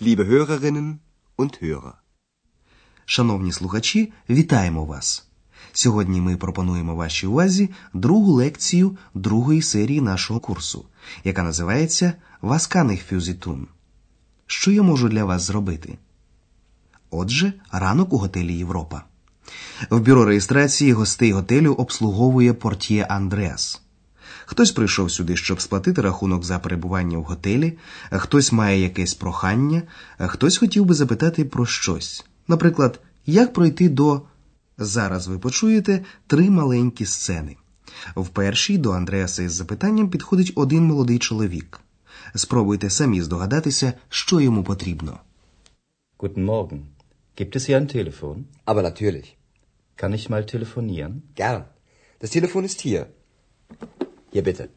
liebe Hörerinnen und Hörer. Шановні слухачі, вітаємо вас! Сьогодні ми пропонуємо вашій увазі другу лекцію другої серії нашого курсу, яка називається Васканих фюзітун. Що я можу для вас зробити? Отже, ранок у готелі Європа. В бюро реєстрації гостей готелю обслуговує портє Андреас. Хтось прийшов сюди, щоб сплатити рахунок за перебування в готелі, хтось має якесь прохання, хтось хотів би запитати про щось. Наприклад, як пройти до. Зараз ви почуєте три маленькі сцени. В першій до Андреаса із запитанням підходить один молодий чоловік. Спробуйте самі здогадатися, що йому потрібно. Guten Morgen. Gibt es hier ein Telefon? Aber natürlich. Kann ich mal telefonieren? Gern. Das Telefon ist hier. Hier bitte.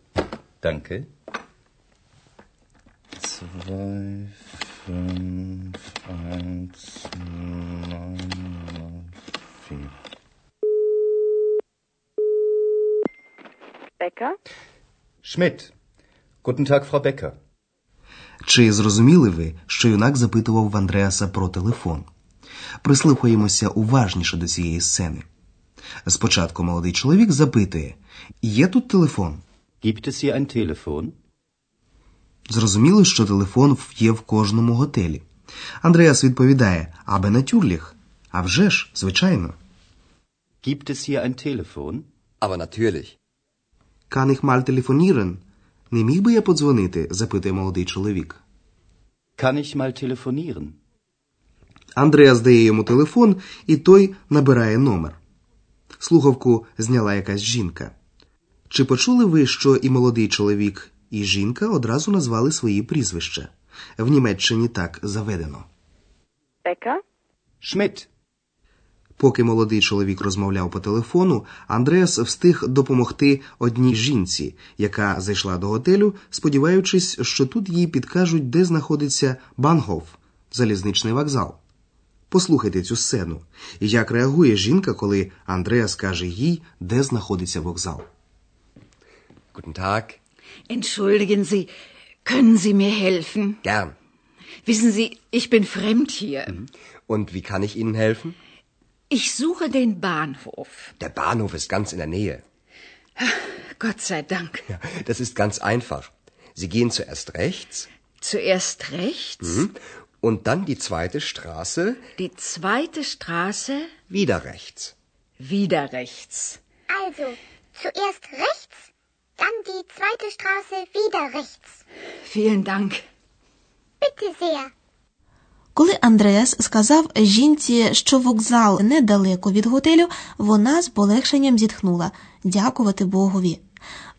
Danke. Zwei, fünf, eins, neun, vier. Becker? Schmidt. Guten Tag, Frau Becker. Чи зрозуміли ви, що юнак запитував в Андреаса про телефон? Прислухаємося уважніше до цієї сцени. Спочатку молодий чоловік запитує: Є тут телефон? Gibt es hier ein Telefon? Зрозуміло, що телефон є в кожному готелі. Андреас відповідає: Абе натюрліх. А вже ж, звичайно. Gibt es hier ein Telefon? Aber natürlich. Кан їх маль телефонірен? Не міг би я подзвонити? запитує молодий чоловік. Kann ich mal telefonieren? Андреас дає йому телефон, і той набирає номер. Слухавку зняла якась жінка. Чи почули ви, що і молодий чоловік, і жінка одразу назвали свої прізвища? В Німеччині так заведено. Becker? Schmidt. Поки молодий чоловік розмовляв по телефону, Андреас встиг допомогти одній жінці, яка зайшла до готелю, сподіваючись, що тут їй підкажуть, де знаходиться Бангоф, залізничний вокзал. Послухайте цю сцену. Як реагує жінка, коли Андреас каже їй, де знаходиться вокзал. Guten Tag. Entschuldigen Sie, können Sie mir helfen? Gern. Wissen Sie, ich bin fremd hier. Und wie kann ich Ihnen helfen? Ich suche den Bahnhof. Der Bahnhof ist ganz in der Nähe. Gott sei Dank. Ja, das ist ganz einfach. Sie gehen zuerst rechts Zuerst rechts, und dann die zweite Straße die zweite Straße, wieder rechts. wieder rechts. Also, zuerst rechts, dann die zweite Straße wieder rechts. Vielen Dank. Bitte sehr. Коли Андреас сказав жінці, що вокзал недалеко від готелю, вона з полегшенням зітхнула дякувати Богові.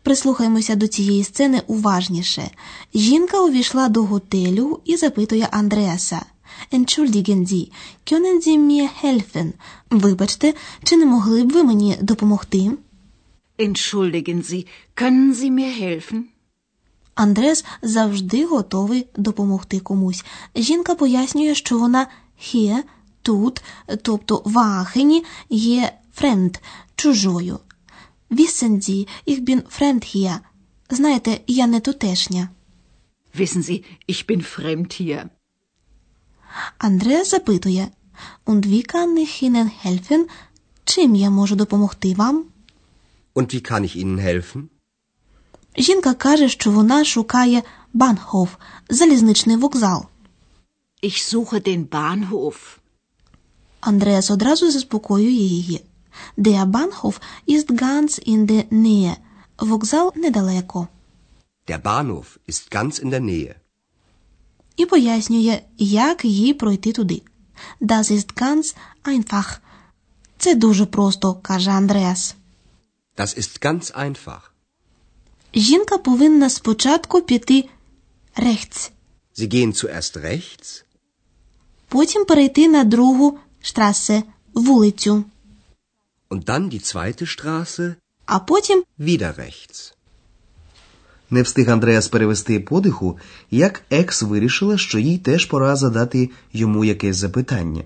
Прислухаємося до цієї сцени уважніше. Жінка увійшла до готелю і запитує Андреаса. Entschuldigen Sie, können Sie mir helfen? Вибачте, чи не могли б ви мені допомогти? Entschuldigen Sie, können Sie mir helfen? Андрес завжди готовий допомогти комусь. Жінка пояснює, що вона «hier», тут, тобто в Аахені, є «fremd» – чужою. «Wissen Sie, ich bin fremd hier». Знаєте, я не тутешня. Wissen Sie, ich bin fremd hier. Андреас запитує «Und wie kann ich Ihnen helfen?» Чим я можу допомогти вам? Und wie kann ich Ihnen helfen? Жінка каже, що вона шукає Банхоф, залізничний вокзал. Ich suche den Bahnhof. Андреас одразу заспокоює її. Der Bahnhof ist ganz in der Nähe. Вокзал недалеко. Der Bahnhof ist ganz in der Nähe. І пояснює, як їй пройти туди. Das ist ganz einfach. Це дуже просто, каже Андреас. Das ist ganz einfach. Жінка повинна спочатку піти rechts, Sie gehen zuerst rechts потім перейти на другу штрасе, вулицю, und dann die zweite Straße а потім wieder rechts. Не встиг Андреас перевести подиху, як екс вирішила, що їй теж пора задати йому якесь запитання.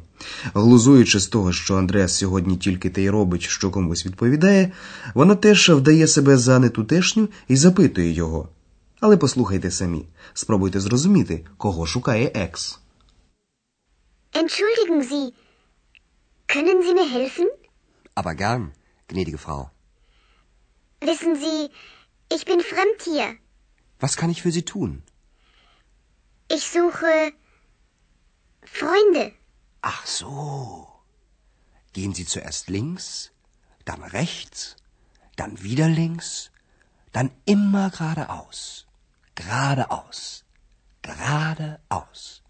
Глузуючи з того, що Андреас сьогодні тільки те й робить, що комусь відповідає, вона теж вдає себе за нетутешню і запитує його. Але послухайте самі, спробуйте зрозуміти, кого шукає екс. Entschuldigen Sie, können Sie mir helfen? Aber gern, gnädige Frau. Wissen Sie, ich bin fremd hier. Was kann ich für Sie tun? Ich suche Freunde. Ach so. Gehen Sie zuerst links, dann rechts, dann wieder links, dann immer geradeaus. Geradeaus. Geradeaus.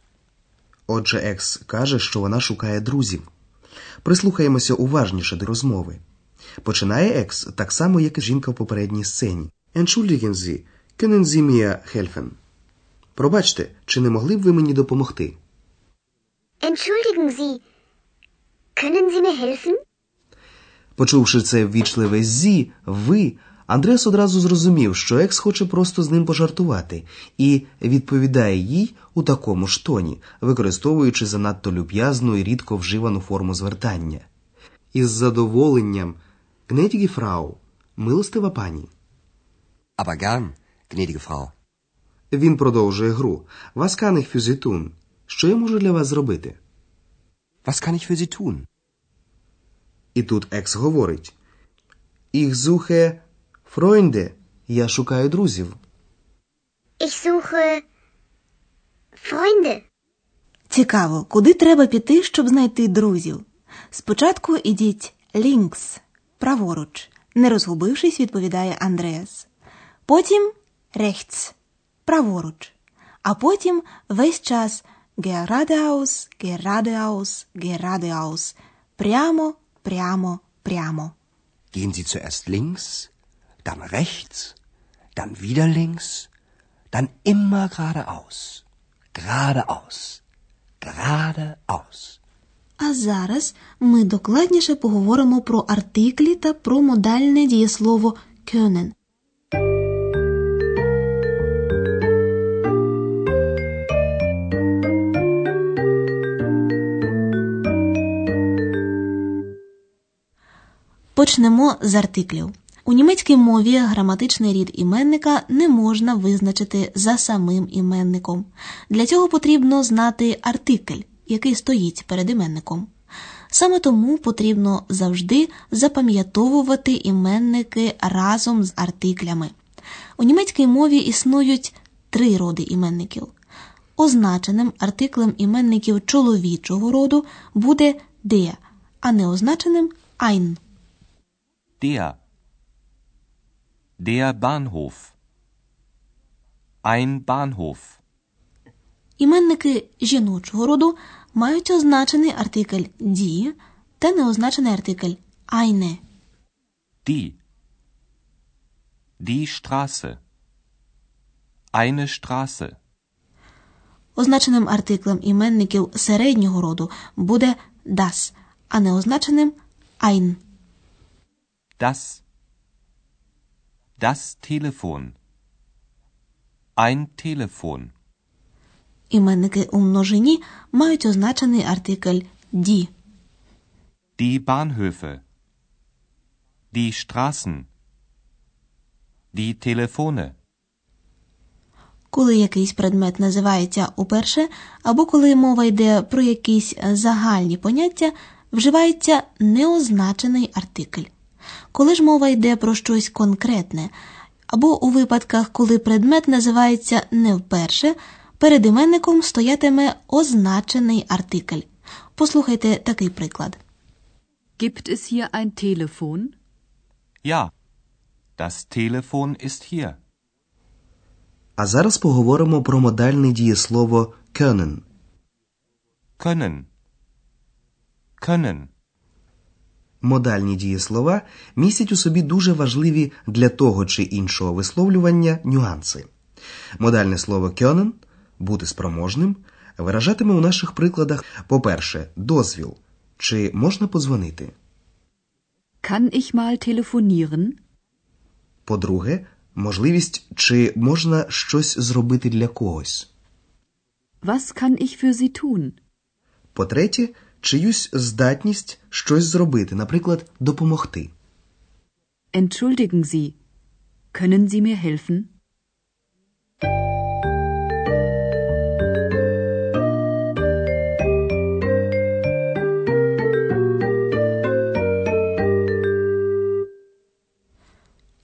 Отже, Екс каже, що вона шукає друзів. Прислухаємося уважніше до розмови. Починає Екс так само, як і жінка в попередній сцені. Entschuldigen Sie, können Sie mir helfen? Пробачте, чи не могли б ви мені допомогти? Entschuldigen Sie, können Sie mir helfen? Почувши це ввічливе зі, ви, Андрес одразу зрозумів, що Екс хоче просто з ним пожартувати, і відповідає їй у такому ж тоні, використовуючи занадто люб'язну і рідко вживану форму звертання. Із задоволенням «Gnädige фрау, милостива пані. Aber gern, gnädige Frau. Він продовжує гру. Was kann ich für Sie tun? Що я можу для вас зробити? Was kann ich für Sie tun? І тут Екс говорить: Ich suche Freunde. Я шукаю друзів. Ich suche Freunde. Цікаво, куди треба піти, щоб знайти друзів? Спочатку ідіть лінкс, праворуч, не розгубившись, відповідає Андреас. Потім rechts, праворуч. А потім весь час geradeaus, geradeaus, geradeaus. Прямо, прямо, прямо. Gehen Sie zuerst links, dann rechts, dann wieder links, dann immer geradeaus. Geradeaus. Geradeaus. А зараз ми докладніше поговоримо про артиклі та про модальне дієслово können. Почнемо з артиклів. У німецькій мові граматичний рід іменника не можна визначити за самим іменником. Для цього потрібно знати артикль, який стоїть перед іменником. Саме тому потрібно завжди запам'ятовувати іменники разом з артиклями. У німецькій мові існують три роди іменників. Означеним артиклем іменників чоловічого роду буде der, а неозначеним ein. Der. Der Bahnhof. Ein Bahnhof. Іменники жіночого роду мають означений артикль die та неозначений артикль eine. Die. Die Straße. Eine Straße. Означеним артиклем іменників середнього роду буде das, а неозначеним ein. Das. Das Telefon. Ein Telefon. Іменники у множині мають означений артикль die. Die Bahnhöfe. Die Straßen. Die Telefone. Коли якийсь предмет називається уперше, або коли мова йде про якісь загальні поняття, вживається неозначений артикль. Коли ж мова йде про щось конкретне, або у випадках, коли предмет називається не вперше, перед іменником стоятиме означений артикль. Послухайте такий приклад. Gibt es hier ein Telefon? Ja. Das Telefon ist hier. А зараз поговоримо про модальне дієслово können. Können. Können. Модальні дієслова містять у собі дуже важливі для того чи іншого висловлювання нюанси. Модальне слово können бути спроможним виражатиме у наших прикладах, по-перше, дозвіл чи можна подзвонити. Kann ich mal telefonieren? По-друге, можливість чи можна щось зробити для когось. Was kann ich für Sie tun? По-третє, чиюсь здатність щось зробити, наприклад, допомогти. Entschuldigen Sie, können Sie mir helfen?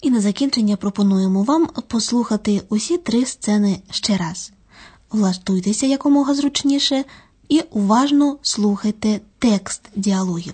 І на закінчення пропонуємо вам послухати усі три сцени ще раз. Влаштуйтеся якомога зручніше і уважно слухайте текст діалогів.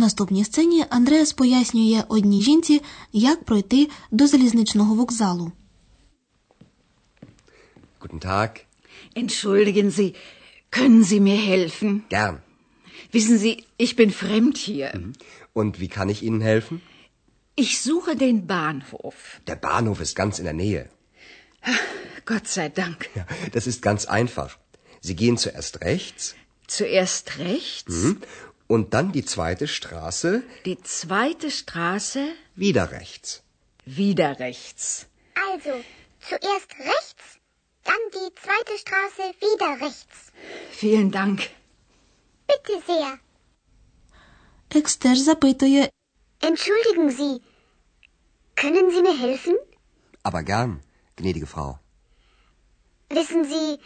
У наступній сцені Андреас пояснює одній жінці, як пройти до залізничного вокзалу. Guten Tag. Entschuldigen Sie, können Sie mir helfen? Gern. Wissen Sie, ich bin fremd hier. Und wie kann ich Ihnen helfen? Ich suche den Bahnhof. Der Bahnhof ist ganz in der Nähe. Gott sei Dank. Ja, das ist ganz einfach. Sie gehen zuerst rechts Zuerst rechts, und dann die zweite Straße die zweite Straße, wieder rechts. wieder rechts. Also, zuerst rechts, dann die zweite Straße wieder rechts. Vielen Dank. Bitte sehr. Екс теж запитує, Entschuldigen Sie, können Sie mir helfen? Aber gern, gnädige Frau. Wissen Sie,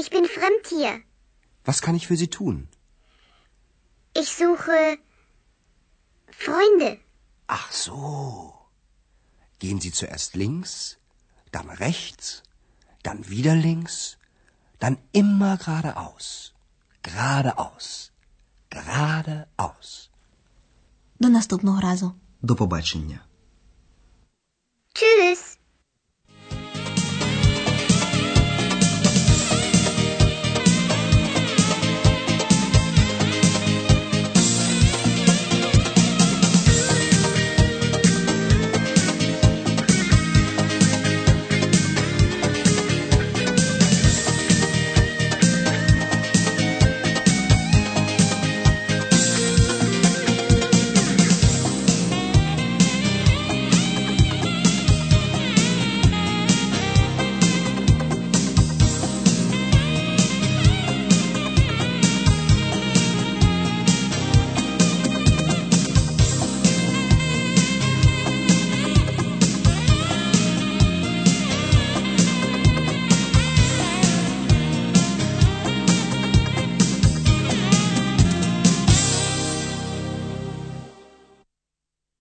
ich bin fremd hier. Was kann ich für Sie tun? Ich suche Freunde. Ach so. Gehen Sie zuerst links, dann rechts, dann wieder links, dann immer geradeaus. Geradeaus. Geradeaus. до наступного разу. До побачення. Tschüss.